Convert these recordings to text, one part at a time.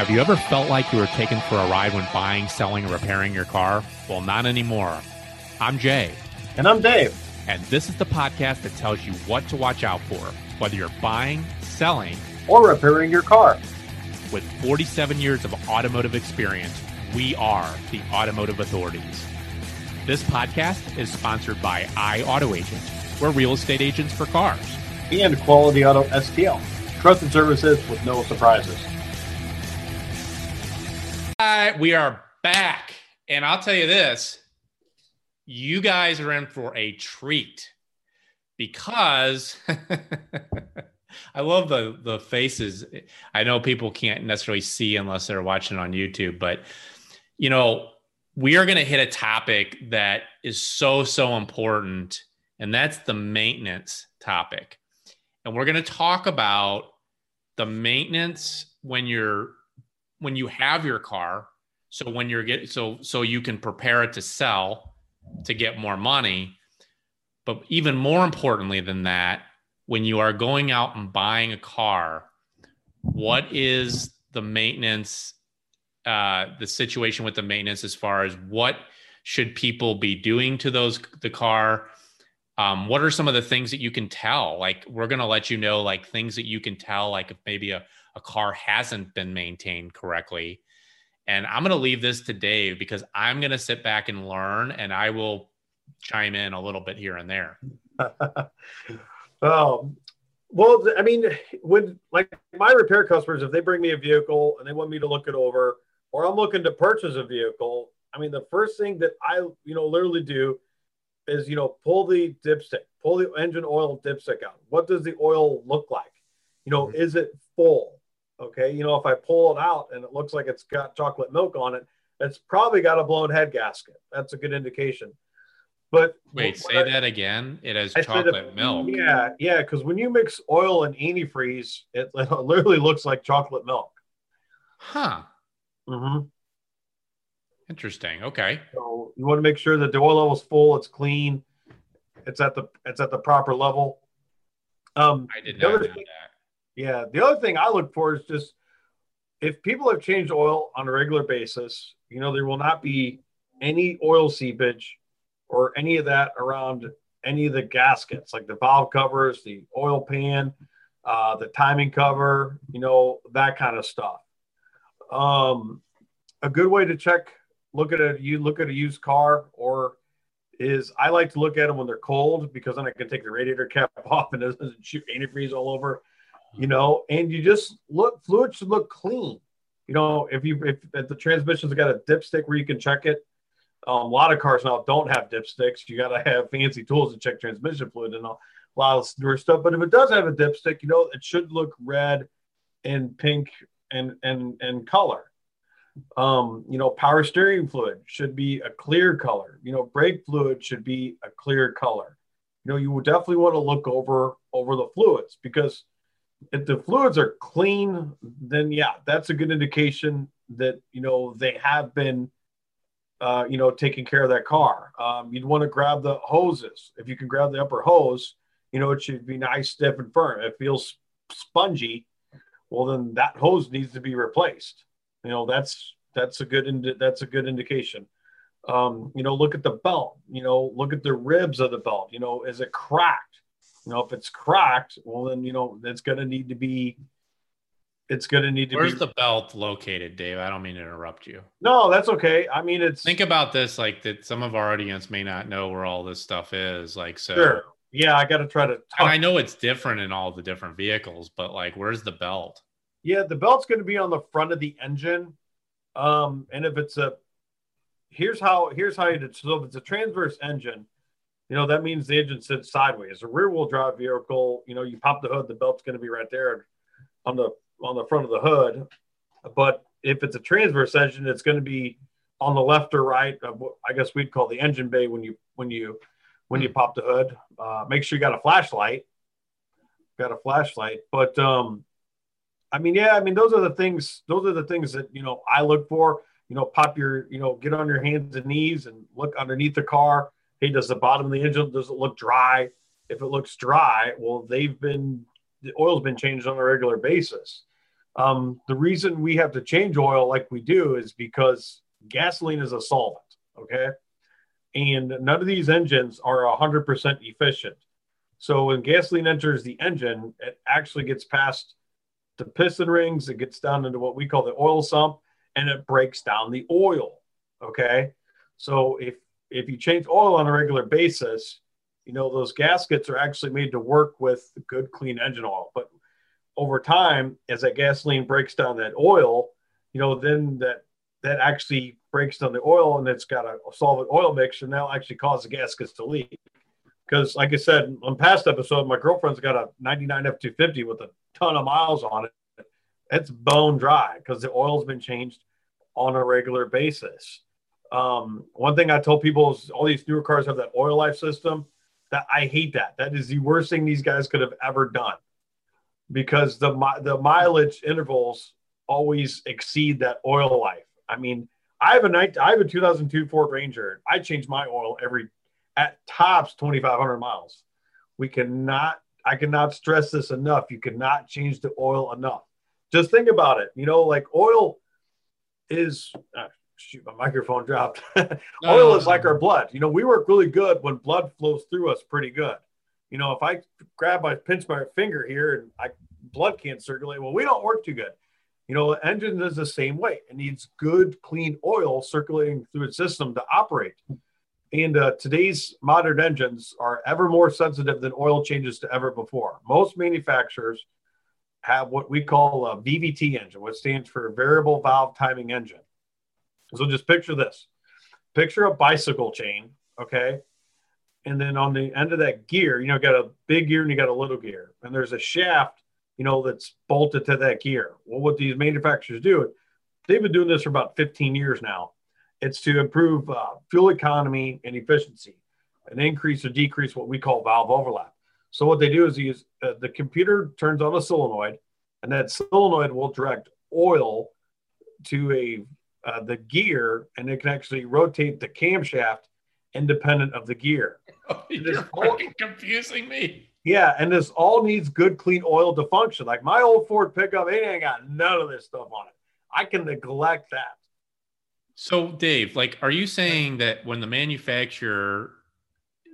Have you ever felt like you were taken for a ride when buying, selling, or repairing your car? Well, not anymore. I'm Jay. And I'm Dave. And this is the podcast that tells you what to watch out for, whether you're buying, selling, or repairing your car. With 47 years of automotive experience, we are the Automotive Authorities. This podcast is sponsored by iAuto Agent. We're real estate agents for cars. And Quality Auto STL. Trusted services with no surprises. Hi, we are back. And I'll tell you this you guys are in for a treat because I love the the faces. I know people can't necessarily see unless they're watching on YouTube, but you know, we are going to hit a topic that is so so important and that's the maintenance topic. And we're going to talk about the maintenance when you're when you have your car so when you're getting so so you can prepare it to sell to get more money. But even more importantly than that when you are going out and buying a car what is the maintenance uh the situation with the maintenance as far as what should people be doing to those the car? Um, what are some of the things that you can tell? Like we're going to let you know like things that you can tell like if maybe a, a car hasn't been maintained correctly and i'm going to leave this to dave because i'm going to sit back and learn and i will chime in a little bit here and there um, well i mean when like my repair customers if they bring me a vehicle and they want me to look it over or i'm looking to purchase a vehicle i mean the first thing that i you know literally do is you know pull the dipstick, pull the engine oil dipstick out. What does the oil look like? You know, mm-hmm. is it full? Okay, you know, if I pull it out and it looks like it's got chocolate milk on it, it's probably got a blown head gasket. That's a good indication. But wait, say I, that again. It has I chocolate milk. Yeah, yeah, because when you mix oil and antifreeze, it literally looks like chocolate milk. Huh. Mm-hmm. Interesting. Okay. So you want to make sure that the oil level is full, it's clean, it's at the it's at the proper level. Um, I did not know that. Yeah. The other thing I look for is just if people have changed oil on a regular basis, you know, there will not be any oil seepage or any of that around any of the gaskets, like the valve covers, the oil pan, uh, the timing cover, you know, that kind of stuff. Um, a good way to check look at a you look at a used car or is I like to look at them when they're cold because then I can take the radiator cap off and it doesn't shoot antifreeze all over, you know. And you just look fluid should look clean, you know. If you if, if the transmission's got a dipstick where you can check it, um, a lot of cars now don't have dipsticks. You got to have fancy tools to check transmission fluid and all, a lot of newer stuff. But if it does have a dipstick, you know, it should look red and pink and and and color um, you know, power steering fluid should be a clear color. You know, brake fluid should be a clear color. You know, you would definitely want to look over over the fluids because if the fluids are clean, then yeah, that's a good indication that you know they have been, uh, you know, taking care of that car. Um, you'd want to grab the hoses. If you can grab the upper hose, you know, it should be nice, stiff, and firm. If it feels spongy, well, then that hose needs to be replaced you know that's that's a good indi- that's a good indication um, you know look at the belt you know look at the ribs of the belt you know is it cracked you know if it's cracked well then you know that's going to need to be it's going to need to where's be... the belt located dave i don't mean to interrupt you no that's okay i mean it's think about this like that some of our audience may not know where all this stuff is like so sure. yeah i got to try to talk. and i know it's different in all the different vehicles but like where's the belt yeah, the belt's going to be on the front of the engine. Um, and if it's a here's how here's how you so if it's a transverse engine, you know, that means the engine sits sideways. A rear wheel drive vehicle, you know, you pop the hood, the belt's going to be right there on the on the front of the hood. But if it's a transverse engine, it's going to be on the left or right of what I guess we'd call the engine bay when you when you when you hmm. pop the hood. Uh, make sure you got a flashlight. Got a flashlight, but um, I mean, yeah, I mean, those are the things. Those are the things that you know I look for. You know, pop your, you know, get on your hands and knees and look underneath the car. Hey, does the bottom of the engine does it look dry? If it looks dry, well, they've been the oil's been changed on a regular basis. Um, the reason we have to change oil like we do is because gasoline is a solvent. Okay. And none of these engines are 100% efficient. So when gasoline enters the engine, it actually gets past the piston rings, it gets down into what we call the oil sump, and it breaks down the oil. Okay. So if if you change oil on a regular basis, you know those gaskets are actually made to work with good clean engine oil. But over time, as that gasoline breaks down that oil, you know, then that that actually breaks down the oil and it's got a solvent oil mixture and that'll actually cause the gaskets to leak. Because, like I said on past episode, my girlfriend's got a 99 F250 with a ton of miles on it. It's bone dry because the oil's been changed on a regular basis. Um, one thing I told people is all these newer cars have that oil life system. That I hate that. That is the worst thing these guys could have ever done because the the mileage intervals always exceed that oil life. I mean, I have a night. I have a 2002 Ford Ranger. I change my oil every at tops 2,500 miles. We cannot. I cannot stress this enough. You cannot change the oil enough. Just think about it. You know, like oil is. Uh, shoot, my microphone dropped. oil is like our blood. You know, we work really good when blood flows through us pretty good. You know, if I grab my pinch my finger here and I blood can't circulate, well, we don't work too good. You know, engine is the same way. It needs good, clean oil circulating through its system to operate. And uh, today's modern engines are ever more sensitive than oil changes to ever before. Most manufacturers have what we call a VVT engine, which stands for variable valve timing engine. So just picture this picture a bicycle chain, okay? And then on the end of that gear, you know, got a big gear and you got a little gear, and there's a shaft you know, that's bolted to that gear. Well, what these manufacturers do, they've been doing this for about 15 years now. It's to improve uh, fuel economy and efficiency and increase or decrease what we call valve overlap. So what they do is use uh, the computer turns on a solenoid, and that solenoid will direct oil to a uh, the gear, and it can actually rotate the camshaft independent of the gear. Oh, you're fucking confusing me. Yeah, and this all needs good, clean oil to function. Like my old Ford pickup, it ain't got none of this stuff on it. I can neglect that. So, Dave, like, are you saying that when the manufacturer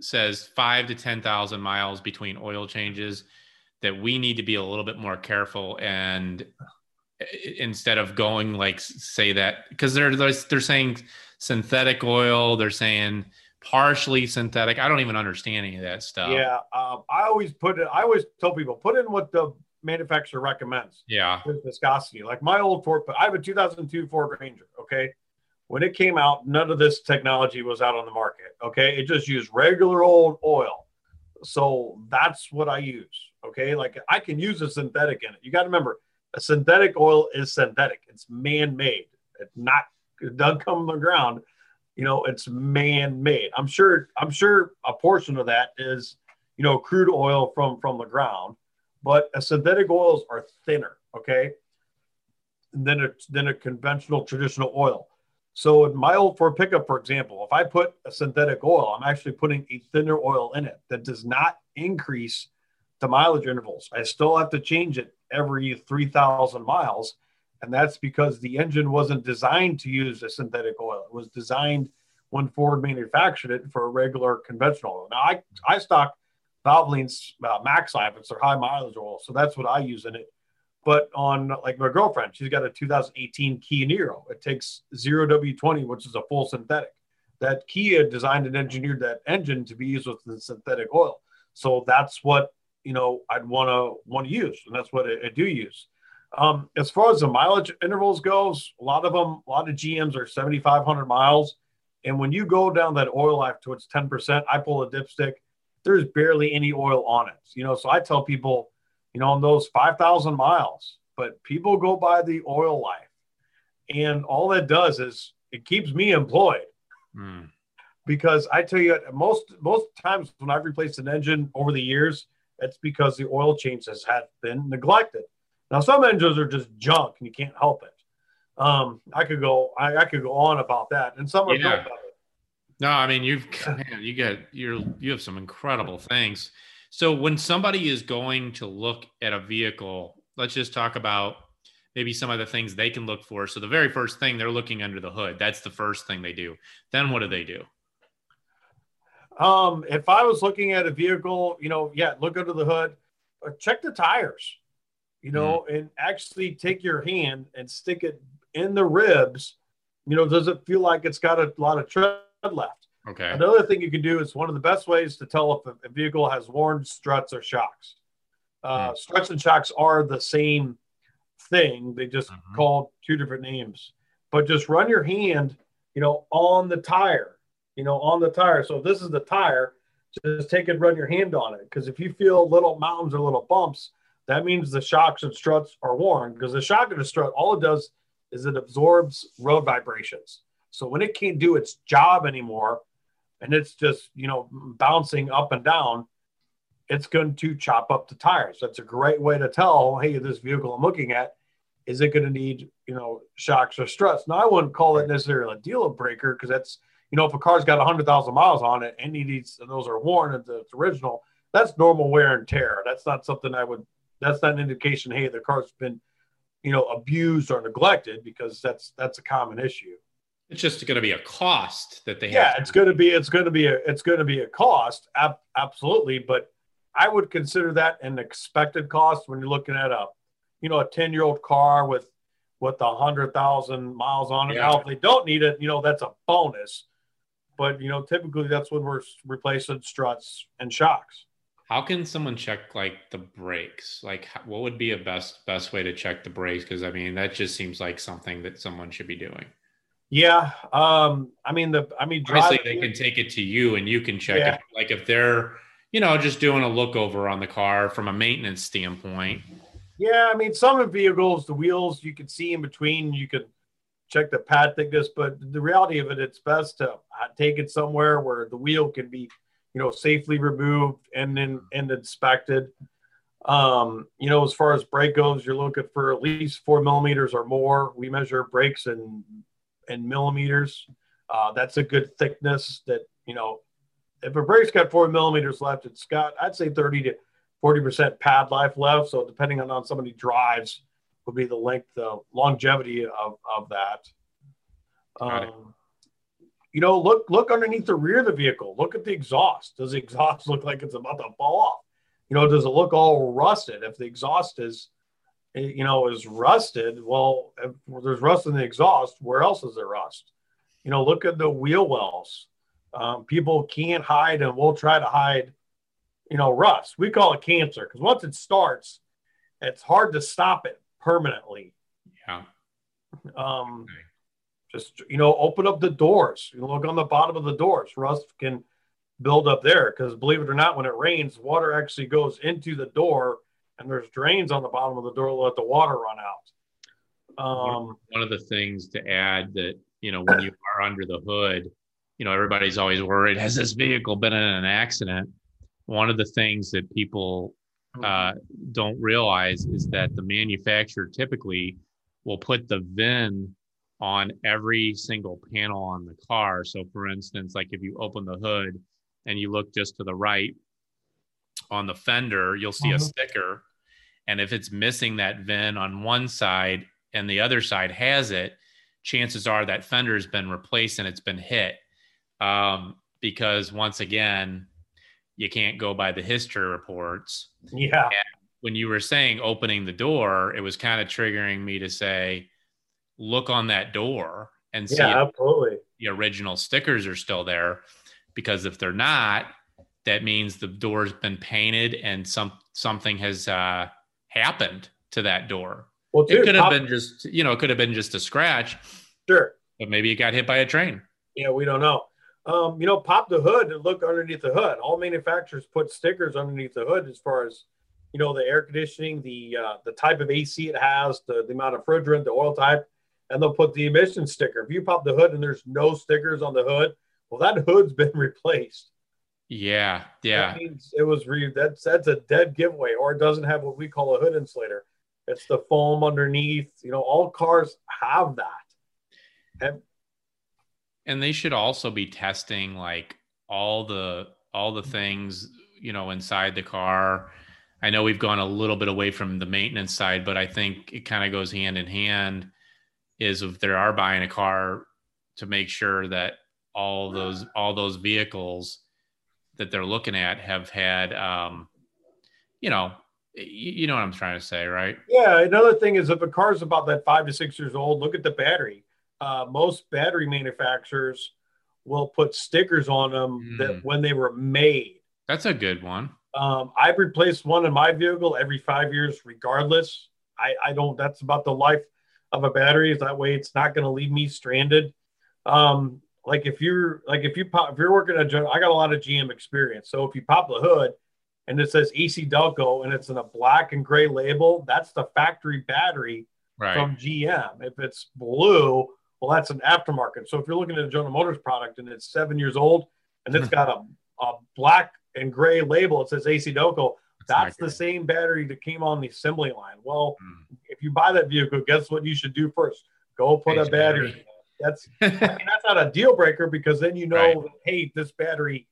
says five to 10,000 miles between oil changes, that we need to be a little bit more careful and instead of going like say that because they're they're saying synthetic oil, they're saying partially synthetic. I don't even understand any of that stuff. Yeah, um, I always put it. I always tell people put in what the manufacturer recommends. Yeah, viscosity. Like my old Ford, I have a 2002 Ford Ranger. Okay, when it came out, none of this technology was out on the market. Okay, it just used regular old oil. So that's what I use. Okay, like I can use a synthetic in it. You got to remember, a synthetic oil is synthetic. It's man-made. It's not. It doesn't come from the ground you know it's man-made i'm sure i'm sure a portion of that is you know crude oil from from the ground but synthetic oils are thinner okay than a than a conventional traditional oil so in my old ford pickup for example if i put a synthetic oil i'm actually putting a thinner oil in it that does not increase the mileage intervals i still have to change it every 3000 miles and that's because the engine wasn't designed to use a synthetic oil. It was designed when Ford manufactured it for a regular conventional oil. Now, I, I stock Valvoline's uh, Max Life. It's their high mileage oil. So that's what I use in it. But on like my girlfriend, she's got a 2018 Kia Niro. It takes zero W20, which is a full synthetic. That Kia designed and engineered that engine to be used with the synthetic oil. So that's what you know I'd want to want to use, and that's what I, I do use. Um, as far as the mileage intervals goes, a lot of them, a lot of GMs are 7,500 miles. And when you go down that oil life towards 10%, I pull a dipstick, there's barely any oil on it. You know, so I tell people, you know, on those 5,000 miles, but people go by the oil life. And all that does is it keeps me employed. Mm. Because I tell you, most most times when I've replaced an engine over the years, it's because the oil changes have been neglected. Now, some engines are just junk and you can't help it. Um, I could go, I, I could go on about that, and some are yeah. better. No, I mean you've man, you get you're you have some incredible things. So when somebody is going to look at a vehicle, let's just talk about maybe some of the things they can look for. So the very first thing they're looking under the hood. That's the first thing they do. Then what do they do? Um, if I was looking at a vehicle, you know, yeah, look under the hood, uh, check the tires, you know, mm. and actually take your hand and stick it in the ribs. You know, does it feel like it's got a lot of tread left? Okay. Another thing you can do is one of the best ways to tell if a, vehicle has worn struts or shocks. Uh, mm. Struts and shocks are the same thing; they just mm-hmm. call two different names. But just run your hand, you know, on the tire you know, on the tire. So if this is the tire, just take it, run your hand on it. Because if you feel little mountains or little bumps, that means the shocks and struts are worn. Because the shock and the strut, all it does is it absorbs road vibrations. So when it can't do its job anymore, and it's just you know bouncing up and down, it's going to chop up the tires. That's a great way to tell, hey, this vehicle I'm looking at, is it going to need you know shocks or struts? Now I wouldn't call it necessarily a deal breaker because that's you know, if a car's got 100,000 miles on it and needs, and those are worn and it's original, that's normal wear and tear. That's not something I would, that's not an indication, hey, the car's been, you know, abused or neglected because that's, that's a common issue. It's just going to be a cost that they have. yeah, it's going to be, it's going to be a, it's going to be a cost. Ab- absolutely. But I would consider that an expected cost when you're looking at a, you know, a 10 year old car with, with a hundred thousand miles on it. Yeah. Now, if they don't need it, you know, that's a bonus but you know, typically that's when we're replacing struts and shocks. How can someone check like the brakes? Like, what would be a best best way to check the brakes? Because I mean, that just seems like something that someone should be doing. Yeah, um, I mean the I mean obviously they can take it to you and you can check yeah. it. Like if they're you know just doing a look over on the car from a maintenance standpoint. Yeah, I mean some of the vehicles the wheels you can see in between. You could check the pad thickness, but the reality of it, it's best to uh, take it somewhere where the wheel can be, you know, safely removed and then and inspected. Um, you know, as far as brake goes, you're looking for at least four millimeters or more. We measure brakes in in millimeters. Uh, that's a good thickness. That you know, if a brake's got four millimeters left, it's got I'd say thirty to forty percent pad life left. So depending on how somebody drives, would be the length, the longevity of, of that. Um, you know, look look underneath the rear of the vehicle. Look at the exhaust. Does the exhaust look like it's about to fall off? You know, does it look all rusted? If the exhaust is, you know, is rusted, well, if there's rust in the exhaust, where else is there rust? You know, look at the wheel wells. Um, people can't hide and will try to hide, you know, rust. We call it cancer because once it starts, it's hard to stop it permanently. Yeah. Um, okay. Just you know, open up the doors. You look on the bottom of the doors. Rust can build up there because believe it or not, when it rains, water actually goes into the door, and there's drains on the bottom of the door to let the water run out. Um, one of the things to add that you know when you are under the hood, you know everybody's always worried: has this vehicle been in an accident? One of the things that people uh, don't realize is that the manufacturer typically will put the VIN on every single panel on the car. So, for instance, like if you open the hood and you look just to the right on the fender, you'll see a uh-huh. sticker. And if it's missing that VIN on one side and the other side has it, chances are that fender has been replaced and it's been hit. Um, because once again, you can't go by the history reports. Yeah. And when you were saying opening the door, it was kind of triggering me to say, look on that door and see yeah, absolutely. the original stickers are still there. Because if they're not, that means the door's been painted and some something has uh, happened to that door. Well, it could have been just, you know, it could have been just a scratch. Sure. But maybe it got hit by a train. Yeah, we don't know um, you know, pop the hood and look underneath the hood. All manufacturers put stickers underneath the hood as far as you know the air conditioning, the uh, the type of AC it has, the, the amount of refrigerant, the oil type, and they'll put the emission sticker. If you pop the hood and there's no stickers on the hood, well, that hood's been replaced. Yeah, yeah. That means it was re that's that's a dead giveaway, or it doesn't have what we call a hood insulator. It's the foam underneath. You know, all cars have that. And and they should also be testing like all the all the things you know inside the car I know we've gone a little bit away from the maintenance side, but I think it kind of goes hand in hand. Is if they are buying a car to make sure that all those all those vehicles that they're looking at have had, um, you know, you know what I'm trying to say, right? Yeah. Another thing is if a car is about that five to six years old, look at the battery. Uh, most battery manufacturers will put stickers on them mm. that when they were made. That's a good one. Um, I've replaced one in my vehicle every five years, regardless. I, I don't. That's about the life of a battery. Is That way, it's not going to leave me stranded. Um, like if you're like if you pop if you're working at I got a lot of GM experience. So if you pop the hood and it says AC Delco and it's in a black and gray label, that's the factory battery right. from GM. If it's blue, well, that's an aftermarket. So if you're looking at a General Motors product and it's seven years old and it's got a, a black and gray label, it says AC Delco. That's, that's the same battery that came on the assembly line. Well, mm. if you buy that vehicle, guess what you should do first? Go put a battery. battery. That's I mean, that's not a deal breaker because then you know, right. hey, this battery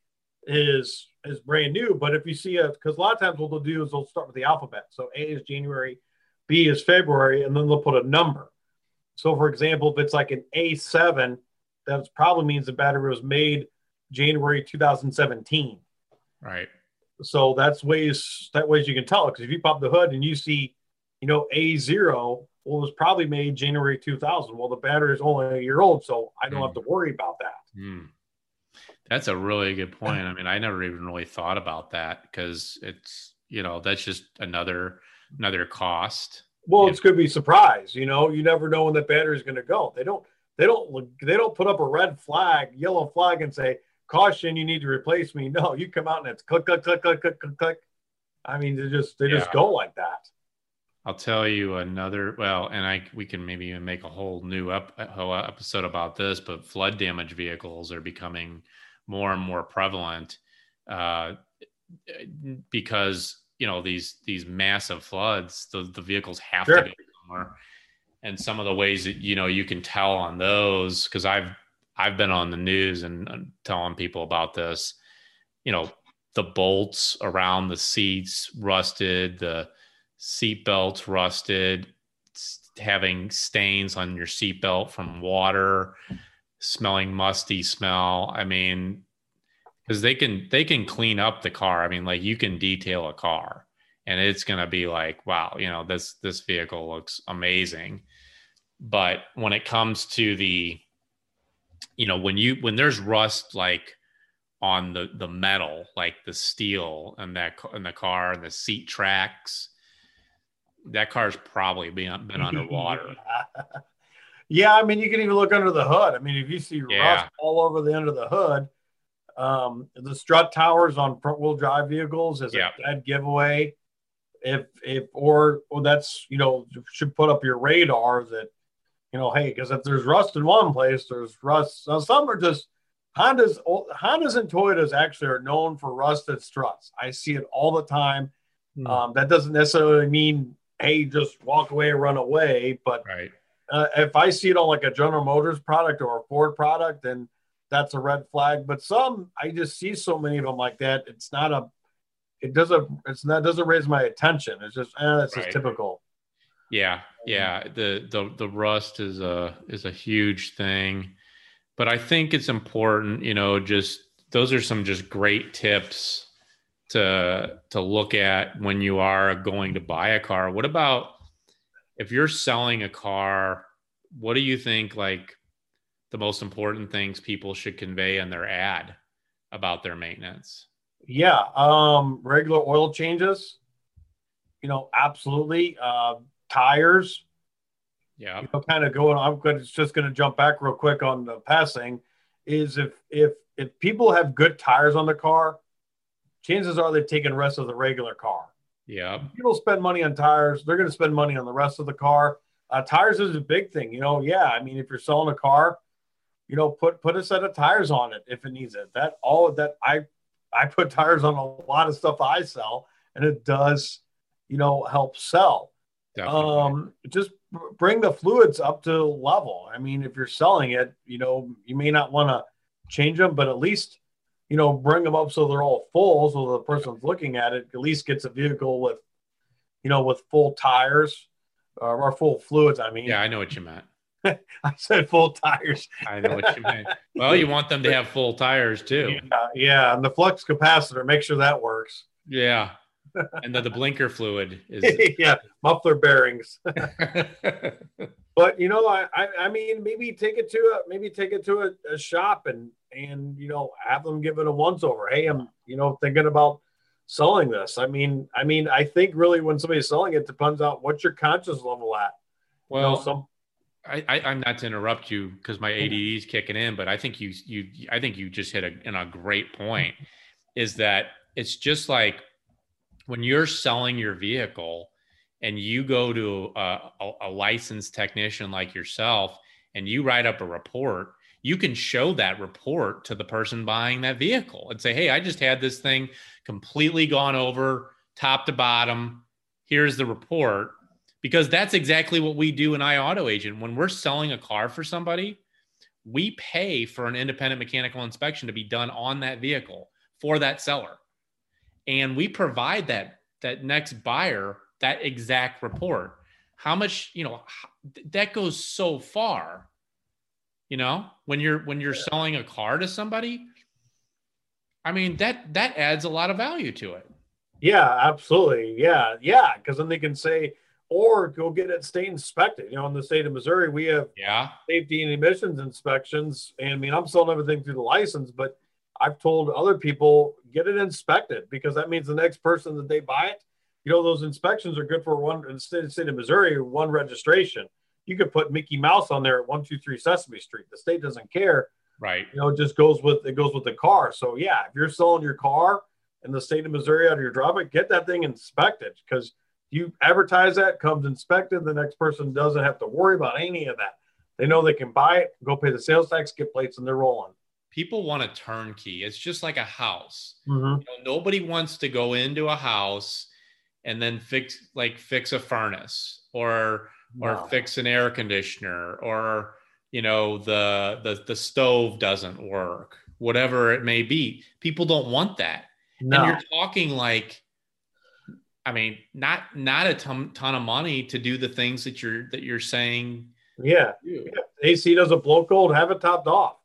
is is brand new. But if you see a because a lot of times what they'll do is they'll start with the alphabet. So A is January, B is February, and then they'll put a number. So, for example, if it's like an A7, that probably means the battery was made January 2017. Right. So that's ways that ways you can tell because if you pop the hood and you see, you know, A0, well, it was probably made January 2000. Well, the battery is only a year old, so I don't mm. have to worry about that. Mm. That's a really good point. I mean, I never even really thought about that because it's you know that's just another another cost well, it's going to be surprise. You know, you never know when that battery is going to go. They don't. They don't. They don't put up a red flag, yellow flag, and say caution. You need to replace me. No, you come out and it's click, click, click, click, click, click, click. I mean, they just they yeah. just go like that. I'll tell you another. Well, and I we can maybe even make a whole new up whole episode about this. But flood damage vehicles are becoming more and more prevalent uh, because you know these these massive floods the, the vehicles have sure. to go somewhere. And some of the ways that you know you can tell on those because i've i've been on the news and, and telling people about this. You know the bolts around the seats rusted the seat belts rusted having stains on your seatbelt from water smelling musty smell. I mean because they can they can clean up the car. I mean, like you can detail a car, and it's gonna be like, wow, you know, this this vehicle looks amazing. But when it comes to the, you know, when you when there's rust like on the the metal, like the steel and that in the car and the seat tracks, that car's probably been been underwater. yeah, I mean, you can even look under the hood. I mean, if you see yeah. rust all over the under the hood um, the strut towers on front wheel drive vehicles is yeah. a dead giveaway. If if or or that's you know should put up your radar that you know hey because if there's rust in one place there's rust. Now some are just Hondas Hondas and Toyotas actually are known for rusted struts. I see it all the time. Hmm. Um, that doesn't necessarily mean hey just walk away and run away, but right. uh, if I see it on like a General Motors product or a Ford product, then that's a red flag. But some, I just see so many of them like that. It's not a, it doesn't, it's not, doesn't raise my attention. It's just, eh, it's right. just typical. Yeah. Yeah. The, the, the rust is a, is a huge thing, but I think it's important, you know, just, those are some just great tips to, to look at when you are going to buy a car. What about if you're selling a car, what do you think like the most important things people should convey in their ad about their maintenance? Yeah, um, regular oil changes. You know, absolutely. Uh, tires. Yeah. You know, kind of going. I'm going. It's just going to jump back real quick on the passing. Is if if if people have good tires on the car, chances are they've taken rest of the regular car. Yeah. people spend money on tires. They're going to spend money on the rest of the car. Uh, tires is a big thing. You know, yeah. I mean, if you're selling a car, you know, put put a set of tires on it if it needs it. That all that I I put tires on a lot of stuff I sell, and it does, you know, help sell. Definitely. Um, just bring the fluids up to level. I mean, if you're selling it, you know, you may not want to change them, but at least you know, bring them up so they're all full, so the person's looking at it at least gets a vehicle with, you know, with full tires uh, or full fluids. I mean, Yeah, I know what you meant. I said full tires. I know what you mean. Well, you want them to have full tires too. Yeah, yeah, and the flux capacitor, make sure that works. Yeah. And then the blinker fluid is yeah, muffler bearings. but you know, I, I, I mean, maybe take it to a maybe take it to a, a, shop and and you know have them give it a once over. Hey, I'm you know thinking about selling this. I mean, I mean, I think really when somebody's selling it depends on what's your conscious level at. Well, you know, some I, I am not to interrupt you because my ADD is kicking in, but I think you you I think you just hit a in a great point. Mm-hmm. Is that it's just like when you're selling your vehicle and you go to a, a, a, licensed technician like yourself and you write up a report, you can show that report to the person buying that vehicle and say, Hey, I just had this thing completely gone over top to bottom. Here's the report. Because that's exactly what we do in iAuto Agent. When we're selling a car for somebody, we pay for an independent mechanical inspection to be done on that vehicle for that seller. And we provide that that next buyer that exact report. How much you know that goes so far you know when you're when you're selling a car to somebody i mean that that adds a lot of value to it. Yeah absolutely. Yeah yeah because then they can say or go get it state inspected you know in the state of missouri we have yeah safety and emissions inspections and i mean i'm selling everything through the license but I've told other people get it inspected because that means the next person that they buy it, you know, those inspections are good for one in the state, state of Missouri, one registration. You could put Mickey Mouse on there at one two three Sesame Street. The state doesn't care. Right. You know, it just goes with it goes with the car. So yeah, if you're selling your car in the state of Missouri out of your driveway, get that thing inspected because you advertise that comes inspected. The next person doesn't have to worry about any of that. They know they can buy it, go pay the sales tax, get plates, and they're rolling people want a turnkey. It's just like a house. Mm-hmm. You know, nobody wants to go into a house and then fix like fix a furnace or or wow. fix an air conditioner or you know the the the stove doesn't work whatever it may be people don't want that no. and you're talking like i mean not not a ton, ton of money to do the things that you're that you're saying yeah, yeah. ac doesn't blow cold have it topped off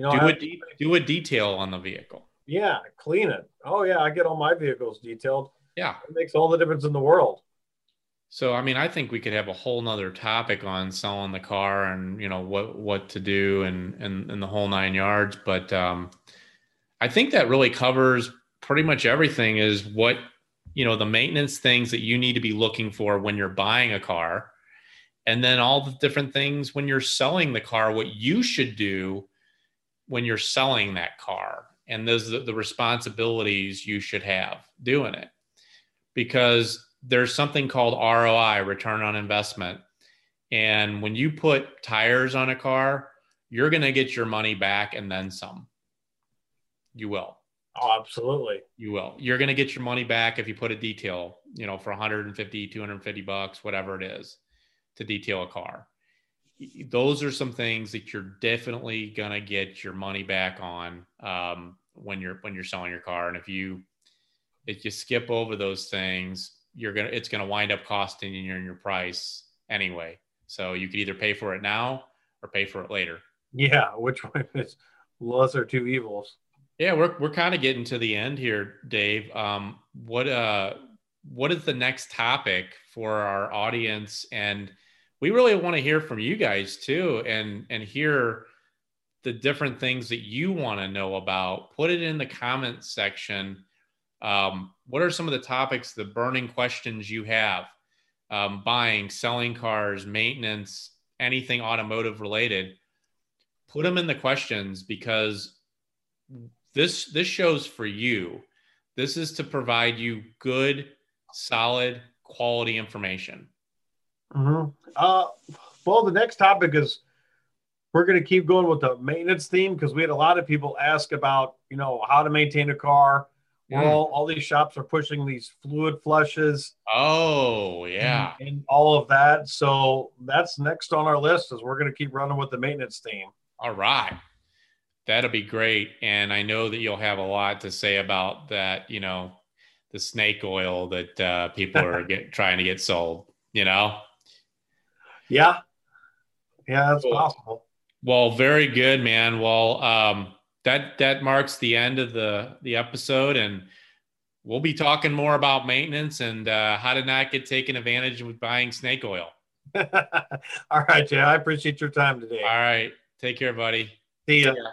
you know, do a de- do a detail on the vehicle. Yeah, clean it. Oh yeah, I get all my vehicles detailed. Yeah, it makes all the difference in the world. So I mean, I think we could have a whole nother topic on selling the car and you know what what to do and and, and the whole nine yards. But um, I think that really covers pretty much everything. Is what you know the maintenance things that you need to be looking for when you're buying a car, and then all the different things when you're selling the car. What you should do when you're selling that car. And those are the responsibilities you should have doing it. Because there's something called ROI return on investment. And when you put tires on a car you're going to get your money back and then some. You will oh absolutely you will you're going to get your money back if you put a detail you know for 150 250 bucks whatever it is to detail a car those are some things that you're definitely gonna get your money back on um, when you're when you're selling your car. And if you if you skip over those things, you're gonna it's gonna wind up costing you in your price anyway. So you could either pay for it now or pay for it later. Yeah, which one is lesser two evils? Yeah, we're we're kind of getting to the end here, Dave. Um, what uh what is the next topic for our audience? And we really want to hear from you guys too and and hear the different things that you want to know about. Put it in the comment section. Um, what are some of the topics the burning questions you have? Um, buying selling cars maintenance anything automotive related? Put them in the questions because this this show's for you this is to provide you good solid quality information Mm-hmm. Uh, well, the next topic is we're going to keep going with the maintenance theme because we had a lot of people ask about, you know, how to maintain a car. Mm. All, all these shops are pushing these fluid flushes. Oh, yeah. And, and all of that. So that's next on our list is we're going to keep running with the maintenance theme. All right. That'll be great. And I know that you'll have a lot to say about that, you know, the snake oil that uh, people are get, trying to get sold, you know? Yeah. Yeah, that's Cool. possible. Well, very good, man. Well, um, that that marks the end of the the episode, and we'll be talking more about maintenance and uh, how to not get taken advantage of with buying snake oil. All right, Jay. I appreciate your time today. All right, take care, buddy. See ya. Yeah.